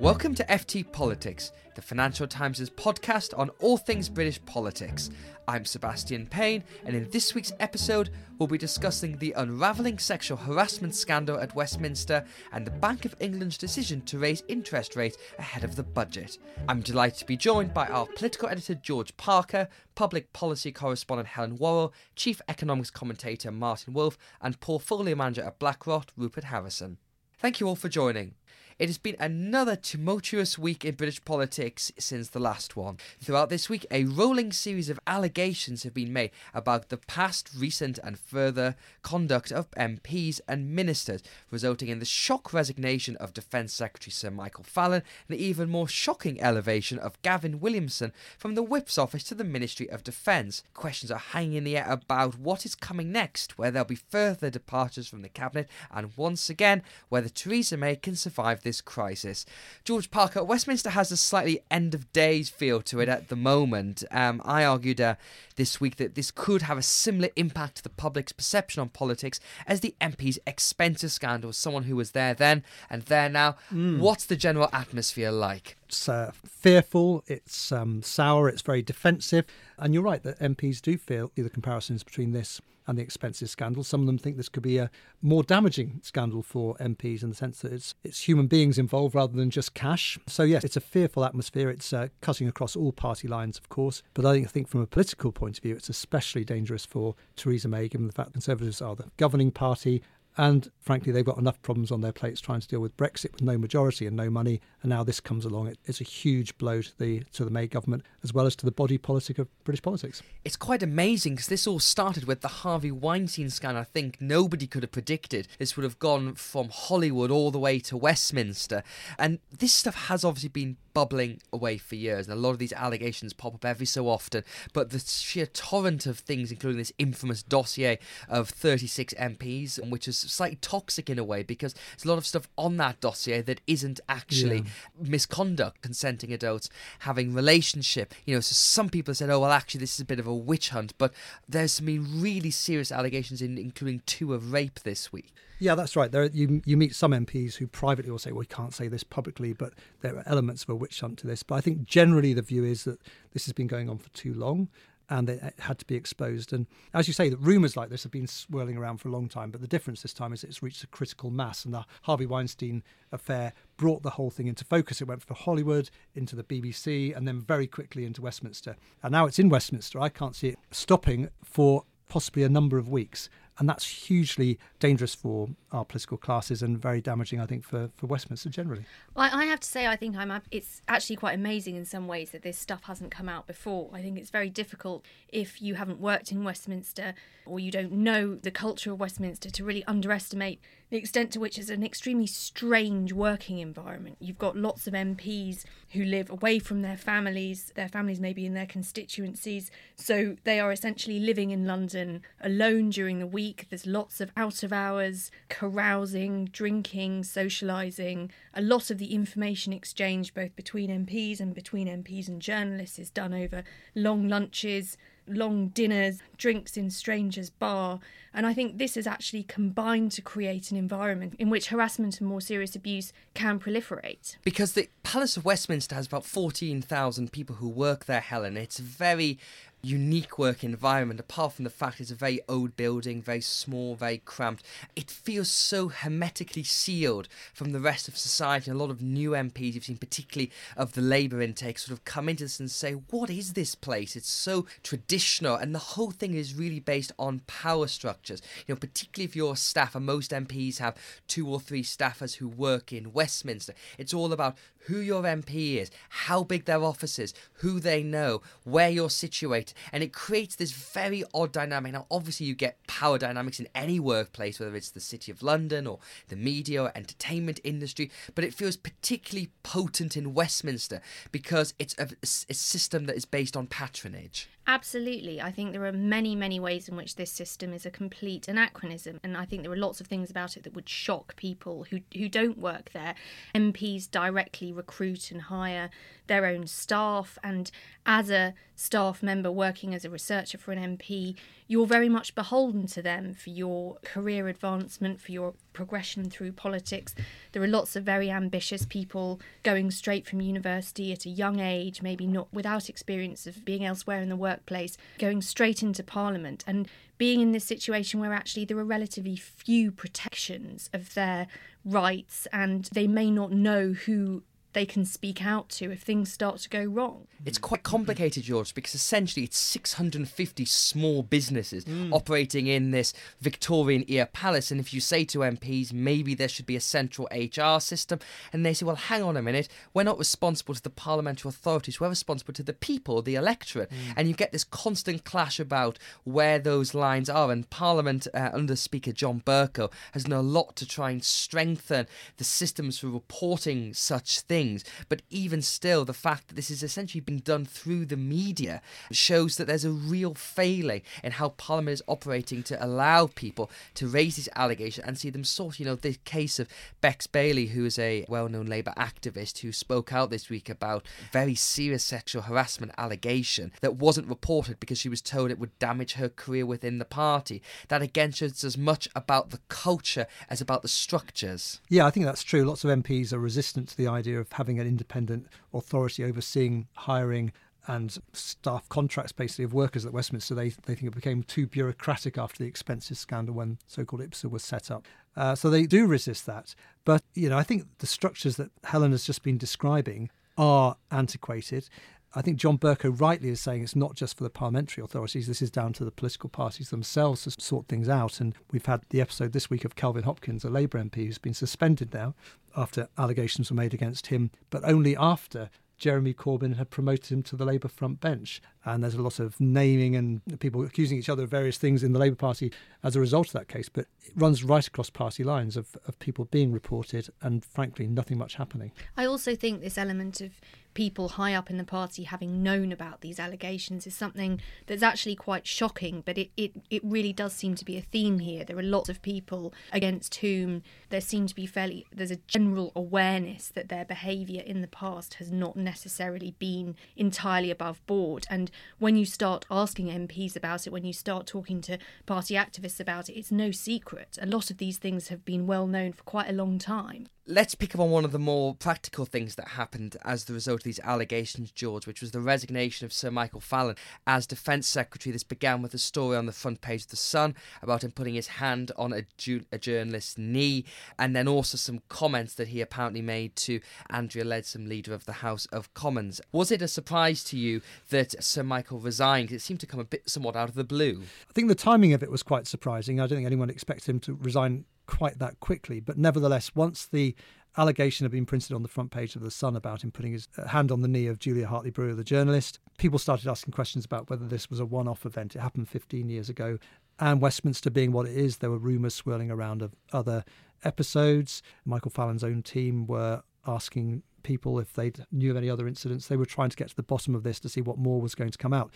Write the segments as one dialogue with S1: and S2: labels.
S1: Welcome to FT Politics, the Financial Times' podcast on all things British politics. I'm Sebastian Payne, and in this week's episode, we'll be discussing the unravelling sexual harassment scandal at Westminster and the Bank of England's decision to raise interest rates ahead of the budget. I'm delighted to be joined by our political editor George Parker, public policy correspondent Helen Warrell, chief economics commentator Martin Wolf, and portfolio manager at BlackRock Rupert Harrison. Thank you all for joining. It has been another tumultuous week in British politics since the last one. Throughout this week, a rolling series of allegations have been made about the past, recent, and further conduct of MPs and ministers, resulting in the shock resignation of Defence Secretary Sir Michael Fallon and the even more shocking elevation of Gavin Williamson from the Whip's office to the Ministry of Defence. Questions are hanging in the air about what is coming next, where there'll be further departures from the Cabinet, and once again, whether Theresa May can survive this this crisis. George Parker, Westminster has a slightly end of days feel to it at the moment. Um, I argued uh, this week that this could have a similar impact to the public's perception on politics as the MP's expenses scandal. Someone who was there then and there now. Mm. What's the general atmosphere like?
S2: It's uh, fearful, it's um, sour, it's very defensive. And you're right that MPs do feel the comparisons between this and the expenses scandal. Some of them think this could be a more damaging scandal for MPs in the sense that it's it's human beings involved rather than just cash. So yes, it's a fearful atmosphere. It's uh, cutting across all party lines, of course. But I think, from a political point of view, it's especially dangerous for Theresa May, given the fact that Conservatives are the governing party and frankly, they've got enough problems on their plates trying to deal with Brexit with no majority and no money. And now this comes along. it's a huge blow to the to the May government as well as to the body politic of British politics.
S1: It's quite amazing because this all started with the Harvey Weinstein scandal. I think nobody could have predicted this would have gone from Hollywood all the way to Westminster. And this stuff has obviously been bubbling away for years, and a lot of these allegations pop up every so often. But the sheer torrent of things, including this infamous dossier of 36 MPs, which is slightly toxic in a way because there's a lot of stuff on that dossier that isn't actually yeah. misconduct, consenting adults having relationship. You know, so some people said, "Oh, well, actually, this is a bit of a witch hunt," but there's been really serious allegations, in, including two of rape this week.
S2: Yeah, that's right. There, you you meet some MPs who privately will say, "Well, we can't say this publicly," but there are elements of a witch hunt to this. But I think generally the view is that this has been going on for too long, and it had to be exposed. And as you say, that rumours like this have been swirling around for a long time. But the difference this time is it's reached a critical mass, and the Harvey Weinstein affair brought the whole thing into focus. It went from Hollywood into the BBC, and then very quickly into Westminster. And now it's in Westminster. I can't see it stopping for possibly a number of weeks and that's hugely dangerous for our political classes and very damaging, I think, for, for Westminster generally.
S3: Well, I have to say, I think I'm. It's actually quite amazing in some ways that this stuff hasn't come out before. I think it's very difficult if you haven't worked in Westminster or you don't know the culture of Westminster to really underestimate the extent to which it's an extremely strange working environment. You've got lots of MPs who live away from their families, their families may be in their constituencies, so they are essentially living in London alone during the week. There's lots of out of hours, carousing, drinking, socialising. A lot of the information exchange, both between MPs and between MPs and journalists, is done over long lunches long dinners, drinks in strangers' bar. And I think this has actually combined to create an environment in which harassment and more serious abuse can proliferate.
S1: Because the Palace of Westminster has about 14,000 people who work there, Helen. It's very unique work environment, apart from the fact it's a very old building, very small, very cramped. It feels so hermetically sealed from the rest of society. A lot of new MPs you've seen, particularly of the Labour intake, sort of come into this and say, What is this place? It's so traditional, and the whole thing is really based on power structures. You know, particularly if you're a staffer, most MPs have two or three staffers who work in Westminster. It's all about who your MP is, how big their office is, who they know, where you're situated. And it creates this very odd dynamic. Now, obviously, you get power dynamics in any workplace, whether it's the City of London or the media or entertainment industry, but it feels particularly potent in Westminster because it's a, a system that is based on patronage.
S3: Absolutely. I think there are many, many ways in which this system is a complete anachronism. And I think there are lots of things about it that would shock people who, who don't work there. MPs directly recruit and hire their own staff. And as a staff member working as a researcher for an MP, you're very much beholden to them for your career advancement, for your progression through politics. There are lots of very ambitious people going straight from university at a young age, maybe not without experience of being elsewhere in the workplace, going straight into Parliament and being in this situation where actually there are relatively few protections of their rights and they may not know who they can speak out to if things start to go wrong.
S1: It's quite complicated, George, because essentially it's 650 small businesses mm. operating in this Victorian era palace. And if you say to MPs, maybe there should be a central HR system, and they say, well, hang on a minute, we're not responsible to the parliamentary authorities, we're responsible to the people, the electorate. Mm. And you get this constant clash about where those lines are. And Parliament, uh, under Speaker John Bercow, has done a lot to try and strengthen the systems for reporting such things things. But even still, the fact that this is essentially being done through the media shows that there's a real failing in how Parliament is operating to allow people to raise these allegations and see them sort. You know, the case of Bex Bailey, who is a well known Labour activist who spoke out this week about very serious sexual harassment allegation that wasn't reported because she was told it would damage her career within the party. That again shows as much about the culture as about the structures.
S2: Yeah, I think that's true. Lots of MPs are resistant to the idea of having an independent authority overseeing hiring and staff contracts basically of workers at Westminster. They, they think it became too bureaucratic after the expenses scandal when so called IPSA was set up. Uh, so they do resist that. But, you know, I think the structures that Helen has just been describing are antiquated. I think John Bercow rightly is saying it's not just for the parliamentary authorities, this is down to the political parties themselves to sort things out. And we've had the episode this week of Kelvin Hopkins, a Labour MP who's been suspended now after allegations were made against him, but only after Jeremy Corbyn had promoted him to the Labour front bench. And there's a lot of naming and people accusing each other of various things in the Labour Party as a result of that case. But it runs right across party lines of, of people being reported and, frankly, nothing much happening.
S3: I also think this element of people high up in the party having known about these allegations is something that's actually quite shocking, but it, it, it really does seem to be a theme here. There are lots of people against whom there seem to be fairly, there's a general awareness that their behaviour in the past has not necessarily been entirely above board. And when you start asking MPs about it, when you start talking to party activists about it, it's no secret. A lot of these things have been well known for quite a long time
S1: let's pick up on one of the more practical things that happened as the result these allegations, George, which was the resignation of Sir Michael Fallon as Defence Secretary. This began with a story on the front page of The Sun about him putting his hand on a, ju- a journalist's knee, and then also some comments that he apparently made to Andrea Leadsom, leader of the House of Commons. Was it a surprise to you that Sir Michael resigned? It seemed to come a bit somewhat out of the blue.
S2: I think the timing of it was quite surprising. I don't think anyone expected him to resign quite that quickly. But nevertheless, once the allegation had been printed on the front page of The Sun about him putting his uh, hand on the knee of Julia Hartley Brewer, the journalist, people started asking questions about whether this was a one off event. It happened 15 years ago. And Westminster being what it is, there were rumours swirling around of other episodes. Michael Fallon's own team were asking people if they knew of any other incidents. They were trying to get to the bottom of this to see what more was going to come out.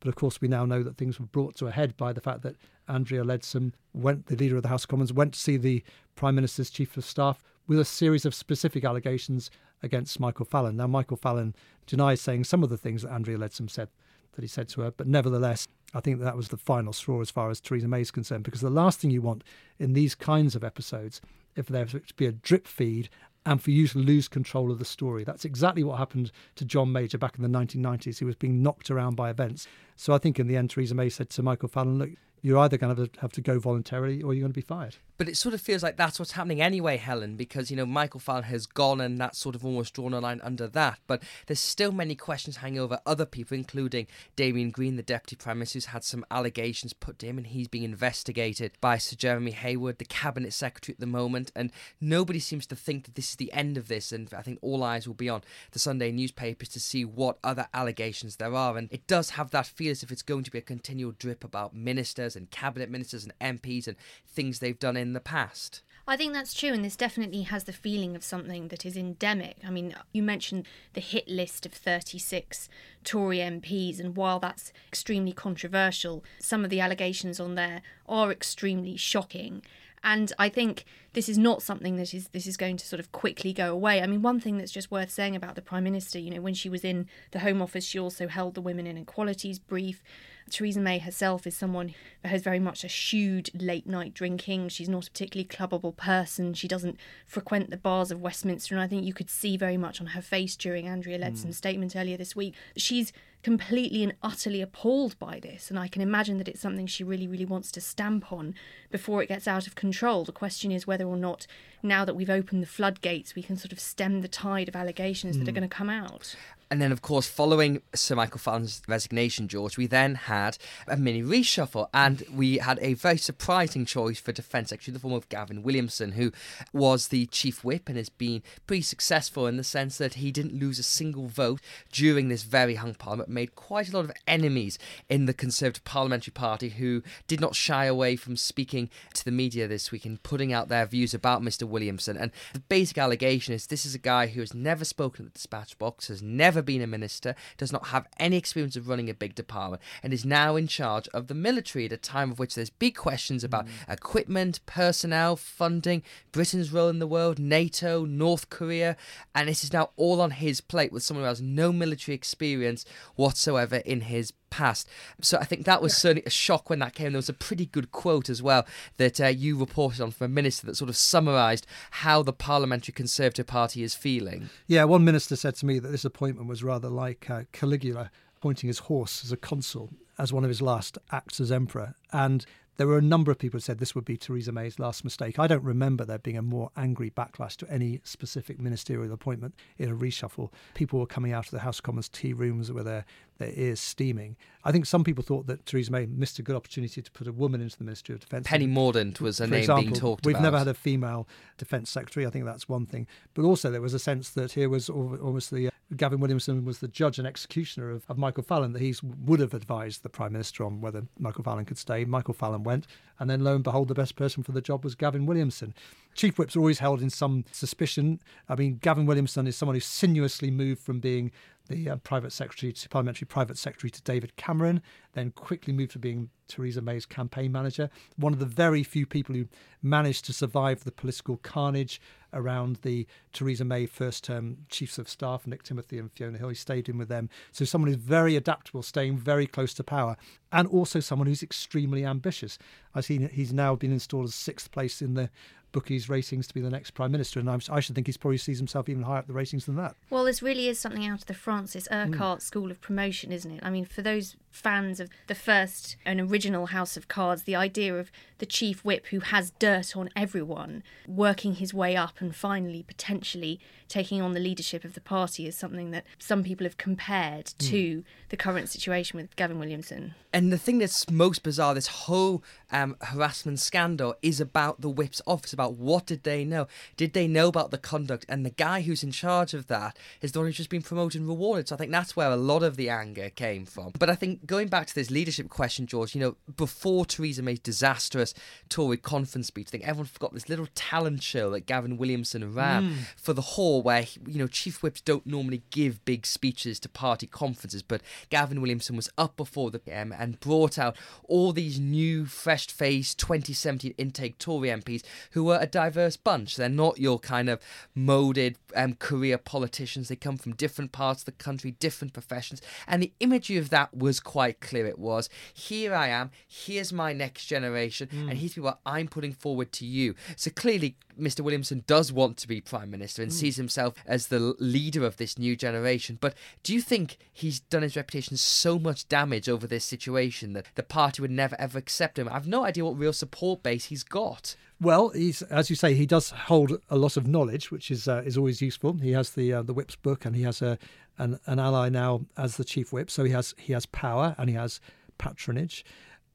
S2: But of course, we now know that things were brought to a head by the fact that Andrea Leadsom went, the leader of the House of Commons, went to see the Prime Minister's Chief of Staff with a series of specific allegations against Michael Fallon. Now, Michael Fallon denies saying some of the things that Andrea Leadsom said that he said to her, but nevertheless, I think that, was the final straw as far as Theresa May is concerned, because the last thing you want in these kinds of episodes, if there's to be a drip feed and for you to lose control of the story. That's exactly what happened to John Major back in the 1990s. He was being knocked around by events. So I think in the end, Theresa May said to Michael Fallon, look, you're either going to have to go voluntarily or you're going to be fired.
S1: But it sort of feels like that's what's happening anyway, Helen, because, you know, Michael Fallon has gone and that's sort of almost drawn a line under that. But there's still many questions hanging over other people, including Damian Green, the Deputy Prime Minister, who's had some allegations put to him and he's being investigated by Sir Jeremy Heywood, the Cabinet Secretary at the moment. And nobody seems to think that this is the end of this. And I think all eyes will be on the Sunday newspapers to see what other allegations there are. And it does have that feel as if it's going to be a continual drip about ministers and cabinet ministers and MPs and things they've done in the past.
S3: I think that's true, and this definitely has the feeling of something that is endemic. I mean, you mentioned the hit list of 36 Tory MPs, and while that's extremely controversial, some of the allegations on there are extremely shocking. And I think this is not something that is this is going to sort of quickly go away. I mean, one thing that's just worth saying about the Prime Minister, you know, when she was in the Home Office, she also held the Women and Equalities brief. Theresa May herself is someone who has very much eschewed late night drinking. She's not a particularly clubbable person. She doesn't frequent the bars of Westminster. And I think you could see very much on her face during Andrea Leadsom's mm. statement earlier this week. She's completely and utterly appalled by this. And I can imagine that it's something she really, really wants to stamp on before it gets out of control. The question is whether or not, now that we've opened the floodgates, we can sort of stem the tide of allegations mm. that are hmm. going to come out.
S1: And then, of course, following Sir Michael Fallon's resignation, George, we then had a mini reshuffle and we had a very surprising choice for Defence Secretary in the form of Gavin Williamson, who was the Chief Whip and has been pretty successful in the sense that he didn't lose a single vote during this very hung Parliament, made quite a lot of enemies in the Conservative Parliamentary Party who did not shy away from speaking to the media this week and putting out their views about Mr. Williamson. And the basic allegation is this is a guy who has never spoken at the dispatch box, has never been a minister, does not have any experience of running a big department, and is now in charge of the military at a time of which there's big questions about mm. equipment, personnel, funding, Britain's role in the world, NATO, North Korea, and this is now all on his plate with someone who has no military experience whatsoever in his past. So I think that was certainly a shock when that came. There was a pretty good quote as well that uh, you reported on from a minister that sort of summarised how the Parliamentary Conservative Party is feeling.
S2: Yeah, one minister said to me that this appointment was rather like uh, Caligula appointing his horse as a consul as one of his last acts as emperor. And there were a number of people who said this would be Theresa May's last mistake. I don't remember there being a more angry backlash to any specific ministerial appointment in a reshuffle. People were coming out of the House of Commons tea rooms with their, their ears steaming. I think some people thought that Theresa May missed a good opportunity to put a woman into the Ministry of Defence.
S1: Penny Mordaunt was a name
S2: example,
S1: being talked
S2: we've
S1: about.
S2: never had a female Defence Secretary. I think that's one thing. But also there was a sense that here was almost the uh, Gavin Williamson was the judge and executioner of, of Michael Fallon, that he would have advised the Prime Minister on whether Michael Fallon could stay. Michael Fallon went, and then lo and behold, the best person for the job was Gavin Williamson. Chief whips are always held in some suspicion. I mean, Gavin Williamson is someone who sinuously moved from being the uh, private secretary to parliamentary private secretary to David Cameron, then quickly moved to being Theresa May's campaign manager. One of the very few people who managed to survive the political carnage around the Theresa May first term chiefs of staff, Nick Timothy and Fiona Hill. He stayed in with them. So someone who's very adaptable, staying very close to power, and also someone who's extremely ambitious. I see he's now been installed as sixth place in the bookies' ratings to be the next prime minister, and I'm, i should think he probably sees himself even higher up the ratings than that.
S3: Well, this really is something out of the Francis Urquhart mm. School of Promotion, isn't it? I mean, for those fans of the first and original House of Cards, the idea of the chief whip who has dirt on everyone working his way up and finally potentially taking on the leadership of the party is something that some people have compared mm. to the current situation with Gavin Williamson.
S1: And the thing that's most bizarre, this whole um, harassment scandal is about the whip's office, about what did they know? Did they know about the conduct? And the guy who's in charge of that is the one who's just been promoted and rewarded. So I think that's where a lot of the anger came from. But I think going back to this leadership question, George, you know, before Theresa May's disastrous Tory conference speech, I think everyone forgot this little talent show that Gavin Williamson ran mm. for the hall, where you know chief whips don't normally give big speeches to party conferences, but Gavin Williamson was up before the PM and brought out all these new, fresh-faced 2017 intake Tory MPs who were a diverse bunch. They're not your kind of molded um, career politicians. They come from different parts of the country, different professions, and the imagery of that was quite clear clear it was. Here I am. Here's my next generation, and here's what I'm putting forward to you. So clearly, Mr. Williamson does want to be prime minister and sees himself as the leader of this new generation. But do you think he's done his reputation so much damage over this situation that the party would never ever accept him? I've no idea what real support base he's got.
S2: Well, he's as you say, he does hold a lot of knowledge, which is uh, is always useful. He has the uh, the whip's book, and he has a an, an ally now as the chief whip, so he has he has power and he has patronage.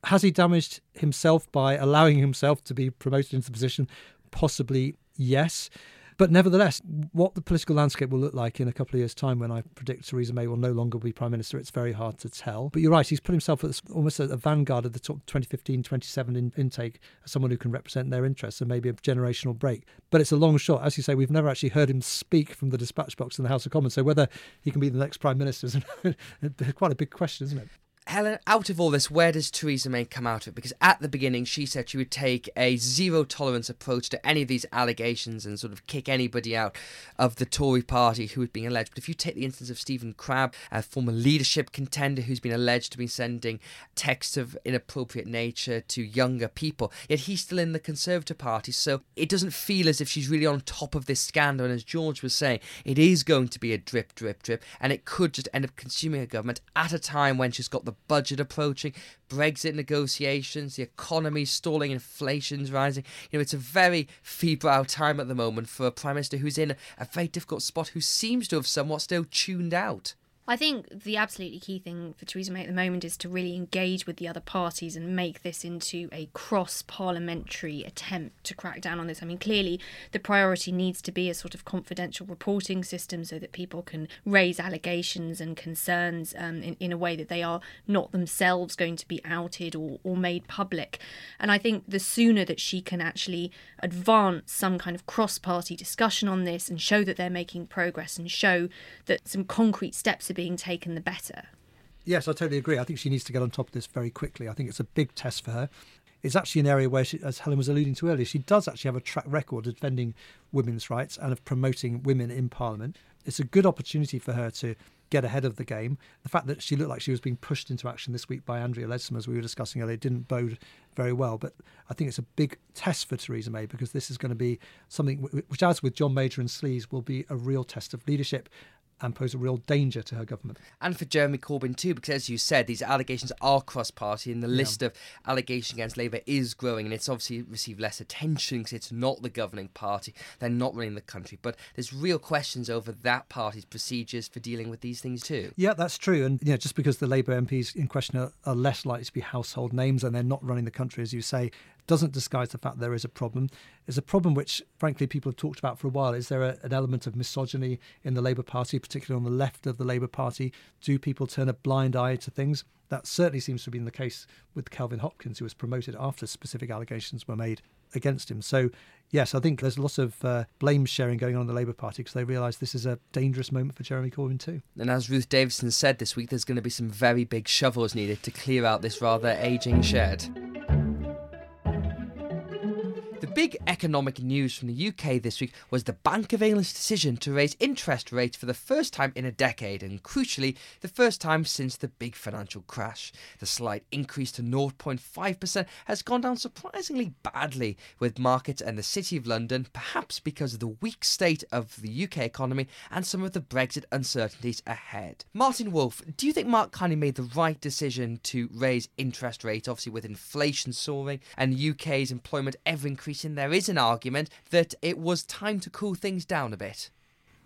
S2: Has he damaged himself by allowing himself to be promoted into the position? Possibly, yes. But nevertheless, what the political landscape will look like in a couple of years' time when I predict Theresa May will no longer be Prime Minister, it's very hard to tell. But you're right, he's put himself at almost at the vanguard of the top 2015 27 in, intake as someone who can represent their interests and maybe a generational break. But it's a long shot. As you say, we've never actually heard him speak from the dispatch box in the House of Commons. So whether he can be the next Prime Minister is quite a big question, isn't it?
S1: Helen, out of all this, where does Theresa May come out of it? Because at the beginning, she said she would take a zero tolerance approach to any of these allegations and sort of kick anybody out of the Tory party who been alleged. But if you take the instance of Stephen Crabb, a former leadership contender who's been alleged to be sending texts of inappropriate nature to younger people, yet he's still in the Conservative Party, so it doesn't feel as if she's really on top of this scandal. And as George was saying, it is going to be a drip, drip, drip, and it could just end up consuming her government at a time when she's got the budget approaching, Brexit negotiations, the economy stalling, inflation's rising. You know, it's a very febrile time at the moment for a prime minister who's in a very difficult spot, who seems to have somewhat still tuned out.
S3: I think the absolutely key thing for Theresa May at the moment is to really engage with the other parties and make this into a cross parliamentary attempt to crack down on this. I mean, clearly the priority needs to be a sort of confidential reporting system so that people can raise allegations and concerns um, in, in a way that they are not themselves going to be outed or, or made public. And I think the sooner that she can actually advance some kind of cross party discussion on this and show that they're making progress and show that some concrete steps being taken, the better.
S2: Yes, I totally agree. I think she needs to get on top of this very quickly. I think it's a big test for her. It's actually an area where, she, as Helen was alluding to earlier, she does actually have a track record of defending women's rights and of promoting women in Parliament. It's a good opportunity for her to get ahead of the game. The fact that she looked like she was being pushed into action this week by Andrea Leadsom, as we were discussing earlier, didn't bode very well. But I think it's a big test for Theresa May because this is going to be something which, as with John Major and Sleaze, will be a real test of leadership and pose a real danger to her government.
S1: And for Jeremy Corbyn too, because as you said, these allegations are cross-party, and the list of allegations against Labour is growing, and it's obviously received less attention because it's not the governing party; they're not running the country. But there's real questions over that party's procedures for dealing with these things too.
S2: Yeah, that's true. And you know, just because the Labour MPs in question are, are less likely to be household names and they're not running the country, as you say, doesn't disguise the fact there is a problem. There's a problem which, frankly, people have talked about for a while. Is there a, an element of misogyny in the Labour Party, particularly on the left of the Labour Party? Do people turn a blind eye to things? That certainly seems to have been the case with Kelvin Hopkins, who was promoted after specific allegations were made against him. So, yes, I think there's lots of uh, blame sharing going on in the Labour Party because they realise this is a dangerous moment for Jeremy Corbyn too.
S1: And as Ruth Davidson said this week, there's going to be some very big shovels needed to clear out this rather aging shed. Big economic news from the UK this week was the Bank of England's decision to raise interest rates for the first time in a decade, and crucially, the first time since the big financial crash. The slight increase to 0.5% has gone down surprisingly badly with markets and the City of London, perhaps because of the weak state of the UK economy and some of the Brexit uncertainties ahead. Martin Wolf, do you think Mark Carney made the right decision to raise interest rates, obviously with inflation soaring and the UK's employment ever increasing? There is an argument that it was time to cool things down a bit.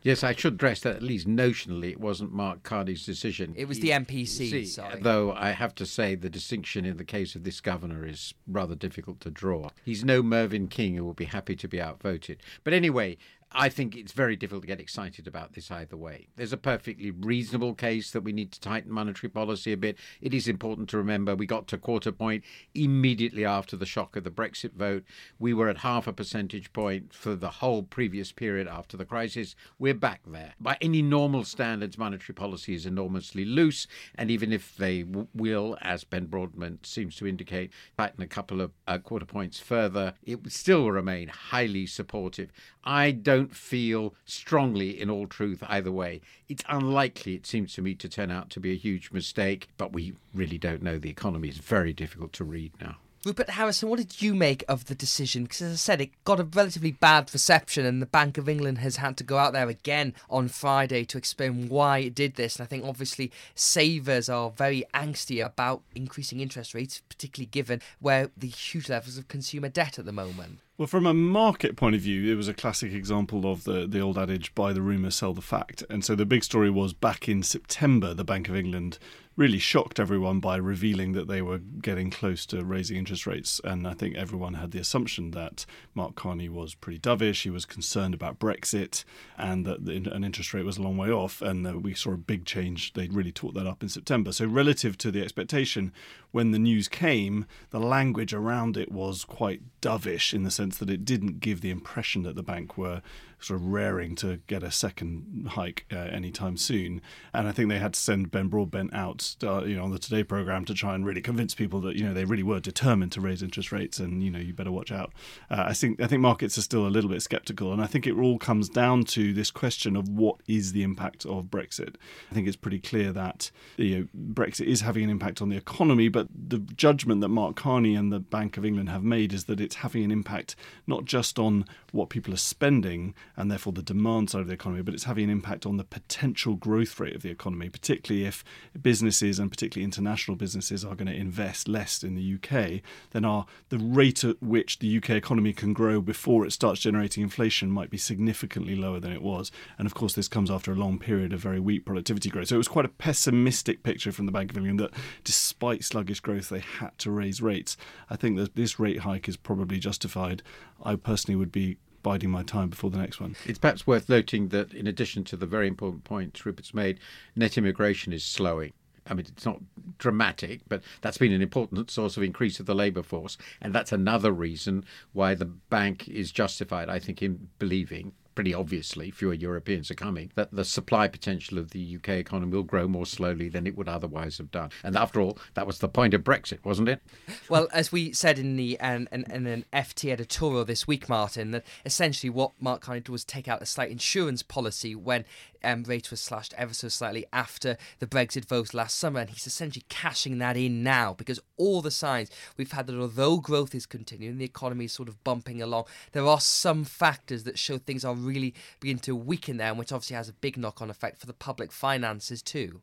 S4: Yes, I should stress that at least notionally it wasn't Mark Carney's decision.
S1: It was the MPC,
S4: See, uh,
S1: sorry.
S4: Though I have to say the distinction in the case of this governor is rather difficult to draw. He's no Mervyn King who will be happy to be outvoted. But anyway, I think it's very difficult to get excited about this either way. There's a perfectly reasonable case that we need to tighten monetary policy a bit. It is important to remember we got to quarter point immediately after the shock of the Brexit vote. We were at half a percentage point for the whole previous period after the crisis. We're back there. By any normal standards, monetary policy is enormously loose, and even if they w- will, as Ben Broadbent seems to indicate, tighten a couple of uh, quarter points further, it would still remain highly supportive. I don't don't feel strongly, in all truth, either way. It's unlikely, it seems to me, to turn out to be a huge mistake, but we really don't know. The economy is very difficult to read now.
S1: Rupert Harrison, what did you make of the decision? Because as I said, it got a relatively bad reception, and the Bank of England has had to go out there again on Friday to explain why it did this. And I think obviously savers are very angsty about increasing interest rates, particularly given where the huge levels of consumer debt at the moment.
S5: Well, from a market point of view, it was a classic example of the, the old adage buy the rumour, sell the fact. And so the big story was back in September, the Bank of England really shocked everyone by revealing that they were getting close to raising interest rates. And I think everyone had the assumption that Mark Carney was pretty dovish. He was concerned about Brexit and that an interest rate was a long way off. And we saw a big change. They really talked that up in September. So, relative to the expectation, when the news came, the language around it was quite dovish in the sense that it didn't give the impression that the bank were sort of raring to get a second hike uh, anytime soon. And I think they had to send Ben Broadbent out, uh, you know, on the Today program to try and really convince people that you know they really were determined to raise interest rates, and you know you better watch out. Uh, I think I think markets are still a little bit sceptical, and I think it all comes down to this question of what is the impact of Brexit. I think it's pretty clear that you know, Brexit is having an impact on the economy, but the judgment that Mark Carney and the Bank of England have made is that it's having an impact not just on what people are spending and therefore the demand side of the economy, but it's having an impact on the potential growth rate of the economy, particularly if businesses and particularly international businesses are going to invest less in the UK, then our the rate at which the UK economy can grow before it starts generating inflation might be significantly lower than it was. And of course, this comes after a long period of very weak productivity growth. So it was quite a pessimistic picture from the Bank of England that despite sluggish growth, they had to raise rates. I think that this rate hike is probably justified. I personally would be biding my time before the next one.
S4: It's perhaps worth noting that, in addition to the very important points Rupert's made, net immigration is slowing. I mean, it's not dramatic, but that's been an important source of increase of the labour force. And that's another reason why the bank is justified, I think, in believing pretty obviously, fewer Europeans are coming, that the supply potential of the UK economy will grow more slowly than it would otherwise have done. And after all, that was the point of Brexit, wasn't it?
S1: Well, as we said in the in, in, in an FT editorial this week, Martin, that essentially what Mark Carney did was take out a slight insurance policy when um, rates were slashed ever so slightly after the Brexit vote last summer, and he's essentially cashing that in now because all the signs we've had that although growth is continuing, the economy is sort of bumping along, there are some factors that show things are really beginning to weaken there, which obviously has a big knock on effect for the public finances too.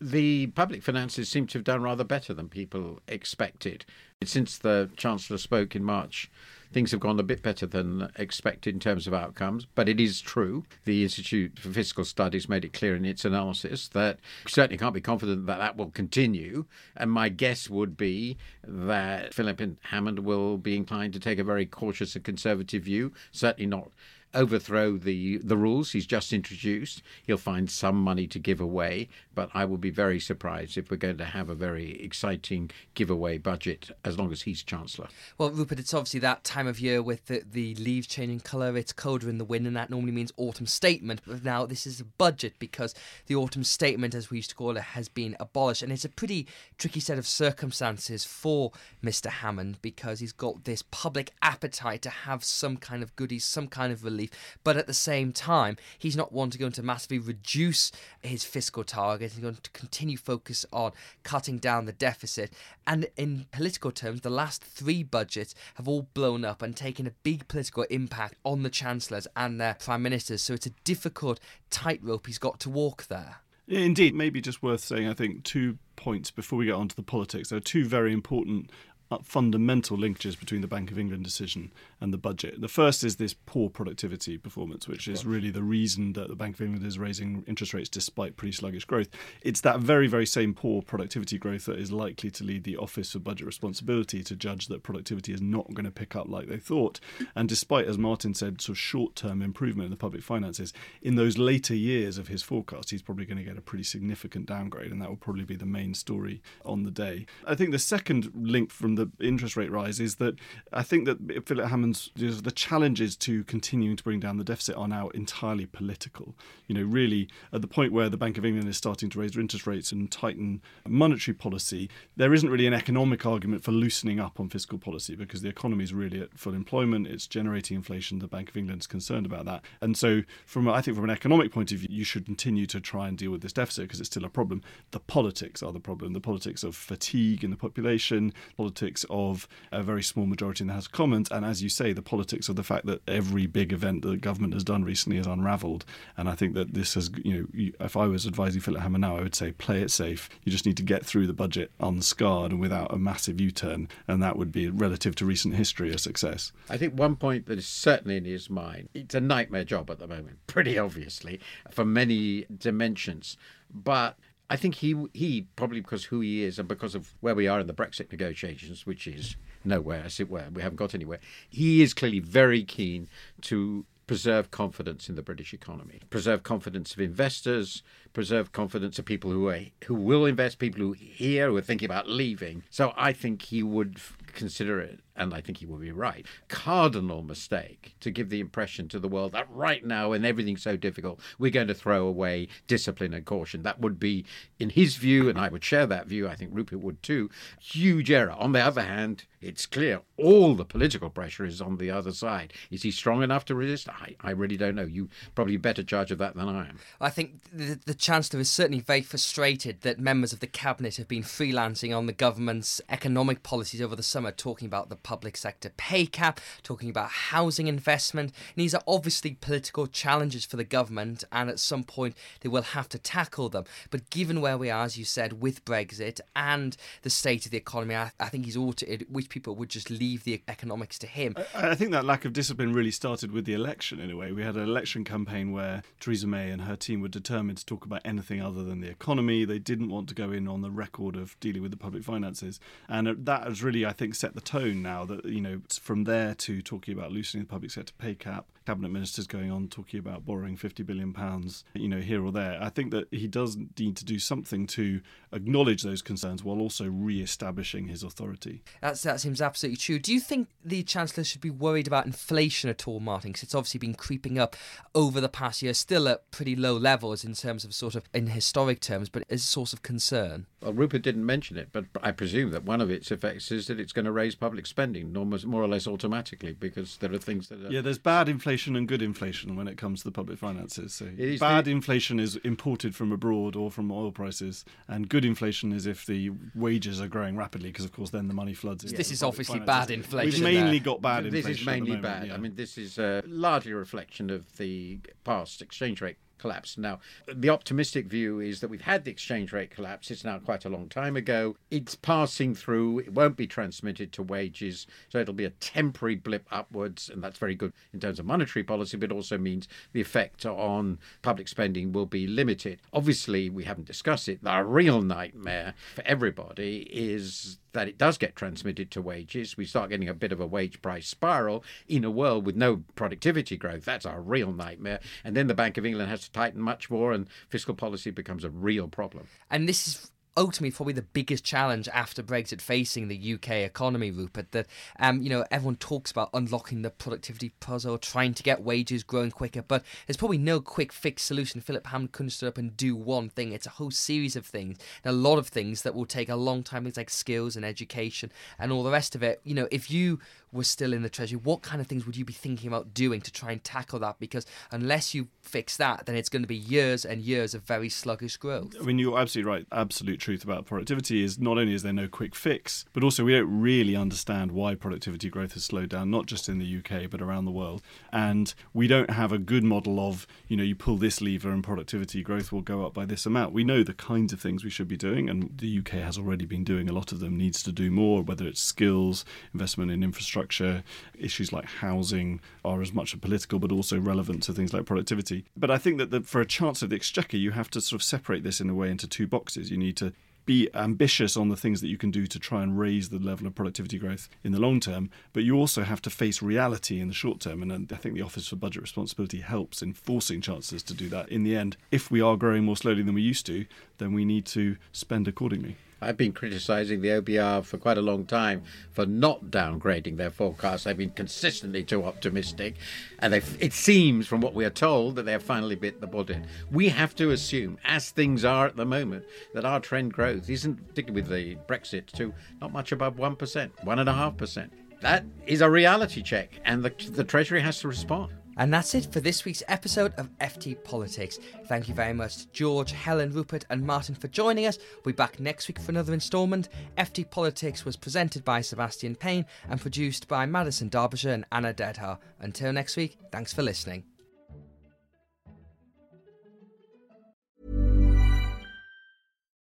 S4: The public finances seem to have done rather better than people expected. Since the Chancellor spoke in March things have gone a bit better than expected in terms of outcomes. But it is true. The Institute for Fiscal Studies made it clear in its analysis that certainly can't be confident that that will continue. And my guess would be that Philip Hammond will be inclined to take a very cautious and conservative view, certainly not overthrow the, the rules he's just introduced. He'll find some money to give away, but I will be very surprised if we're going to have a very exciting giveaway budget as long as he's Chancellor.
S1: Well, Rupert, it's obviously that time of year with the, the leaves changing colour, it's colder in the wind, and that normally means autumn statement. But now this is a budget because the autumn statement, as we used to call it, has been abolished. And it's a pretty tricky set of circumstances for Mr. Hammond because he's got this public appetite to have some kind of goodies, some kind of relief but at the same time, he's not one to go to massively reduce his fiscal target. Going to continue focus on cutting down the deficit. And in political terms, the last three budgets have all blown up and taken a big political impact on the chancellors and their prime ministers. So it's a difficult tightrope he's got to walk there.
S5: Indeed, maybe just worth saying, I think, two points before we get on to the politics. There are two very important Uh, fundamental linkages between the Bank of England decision and the budget. The first is this poor productivity performance, which is really the reason that the Bank of England is raising interest rates despite pretty sluggish growth. It's that very, very same poor productivity growth that is likely to lead the Office for Budget Responsibility to judge that productivity is not going to pick up like they thought. And despite, as Martin said, sort of short term improvement in the public finances, in those later years of his forecast, he's probably going to get a pretty significant downgrade, and that will probably be the main story on the day. I think the second link from the interest rate rise is that I think that Philip Hammond's the challenges to continuing to bring down the deficit are now entirely political. You know, really at the point where the Bank of England is starting to raise interest rates and tighten monetary policy, there isn't really an economic argument for loosening up on fiscal policy because the economy is really at full employment. It's generating inflation. The Bank of England is concerned about that, and so from I think from an economic point of view, you should continue to try and deal with this deficit because it's still a problem. The politics are the problem. The politics of fatigue in the population, politics of a very small majority in the House of Commons, and as you say, the politics of the fact that every big event that the government has done recently has unravelled. And I think that this has, you know, if I was advising Philip Hammond now, I would say play it safe. You just need to get through the budget unscarred and without a massive U-turn, and that would be relative to recent history a success.
S4: I think one point that is certainly in his mind, it's a nightmare job at the moment, pretty obviously, for many dimensions. But I think he he probably because who he is and because of where we are in the Brexit negotiations, which is nowhere, as it were, we haven't got anywhere. He is clearly very keen to preserve confidence in the British economy, preserve confidence of investors, preserve confidence of people who are, who will invest, people who are here who are thinking about leaving. So I think he would consider it, and I think he will be right, cardinal mistake to give the impression to the world that right now, when everything's so difficult, we're going to throw away discipline and caution. That would be, in his view, and I would share that view, I think Rupert would too, huge error. On the other hand, it's clear all the political pressure is on the other side. Is he strong enough to resist? I, I really don't know. You probably better judge of that than I am.
S1: I think the, the Chancellor is certainly very frustrated that members of the Cabinet have been freelancing on the government's economic policies over the summer, talking about the public sector pay cap, talking about housing investment. And these are obviously political challenges for the government, and at some point they will have to tackle them. But given where we are, as you said, with Brexit and the state of the economy, I, I think he's to, which people would just leave the economics to him.
S5: I, I think that lack of discipline really started with the election in a way. We had an election campaign where Theresa May and her team were determined to talk about anything other than the economy. They didn't want to go in on the record of dealing with the public finances. And uh, that has really, I think, set the tone now that, you know, from there to talking about loosening the public sector pay cap, cabinet ministers going on talking about borrowing 50 billion pounds, you know, here or there. I think that he does need to do something to acknowledge those concerns while also re-establishing his authority.
S1: That's, that seems absolutely true. Do you think the Chancellor should be worried about inflation at all, Martin? Because it's obviously been creeping up over the past year, still at pretty low levels in terms of sort of in historic terms, but is a source of concern.
S4: Well, Rupert didn't mention it, but I presume that one of its effects is that it's going to raise public spending almost more or less automatically because there are things that are.
S5: Yeah, there's bad inflation and good inflation when it comes to the public finances. So bad the... inflation is imported from abroad or from oil prices, and good inflation is if the wages are growing rapidly because, of course, then the money floods in.
S1: This is obviously bad inflation.
S5: We've mainly
S1: there.
S5: got bad
S4: this
S5: inflation.
S4: This is mainly
S5: moment,
S4: bad.
S5: Yeah.
S4: I mean, this is uh, largely a reflection of the past exchange rate collapse. Now, the optimistic view is that we've had the exchange rate collapse. It's now quite a long time ago. It's passing through. It won't be transmitted to wages. So it'll be a temporary blip upwards. And that's very good in terms of monetary policy, but also means the effect on public spending will be limited. Obviously, we haven't discussed it. The real nightmare for everybody is that it does get transmitted to wages. We start getting a bit of a wage price spiral in a world with no productivity growth. That's our real nightmare. And then the Bank of England has to tighten much more, and fiscal policy becomes a real problem.
S1: And this is ultimately probably the biggest challenge after Brexit facing the UK economy, Rupert. That um, you know everyone talks about unlocking the productivity puzzle, trying to get wages growing quicker, but there's probably no quick fix solution. Philip Hammond couldn't stand up and do one thing. It's a whole series of things, and a lot of things that will take a long time. Things like skills and education and all the rest of it. You know, if you were still in the treasury, what kind of things would you be thinking about doing to try and tackle that? Because unless you fix that, then it's going to be years and years of very sluggish growth.
S5: I mean, you're absolutely right. Absolute truth about productivity is not only is there no quick fix, but also we don't really understand why productivity growth has slowed down, not just in the UK, but around the world. And we don't have a good model of, you know, you pull this lever and productivity growth will go up by this amount. We know the kinds of things we should be doing, and the UK has already been doing a lot of them, needs to do more, whether it's skills, investment in infrastructure, issues like housing are as much a political but also relevant to things like productivity. But I think that the, for a chancellor of the exchequer, you have to sort of separate this in a way into two boxes. You need to be ambitious on the things that you can do to try and raise the level of productivity growth in the long term, but you also have to face reality in the short term. And uh, I think the Office for Budget Responsibility helps in forcing chancellors to do that. In the end, if we are growing more slowly than we used to, then we need to spend accordingly.
S4: I've been criticising the OBR for quite a long time for not downgrading their forecasts. They've been consistently too optimistic, and it seems from what we are told that they have finally bit the bullet. We have to assume, as things are at the moment, that our trend growth isn't, particularly with the Brexit, to not much above 1%, 1.5%. That is a reality check, and the, the Treasury has to respond.
S1: And that's it for this week's episode of FT Politics. Thank you very much to George, Helen, Rupert, and Martin for joining us. We'll be back next week for another instalment. FT Politics was presented by Sebastian Payne and produced by Madison Darbyshire and Anna Dedhar. Until next week, thanks for listening.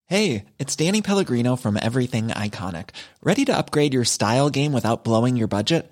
S6: Hey, it's Danny Pellegrino from Everything Iconic. Ready to upgrade your style game without blowing your budget?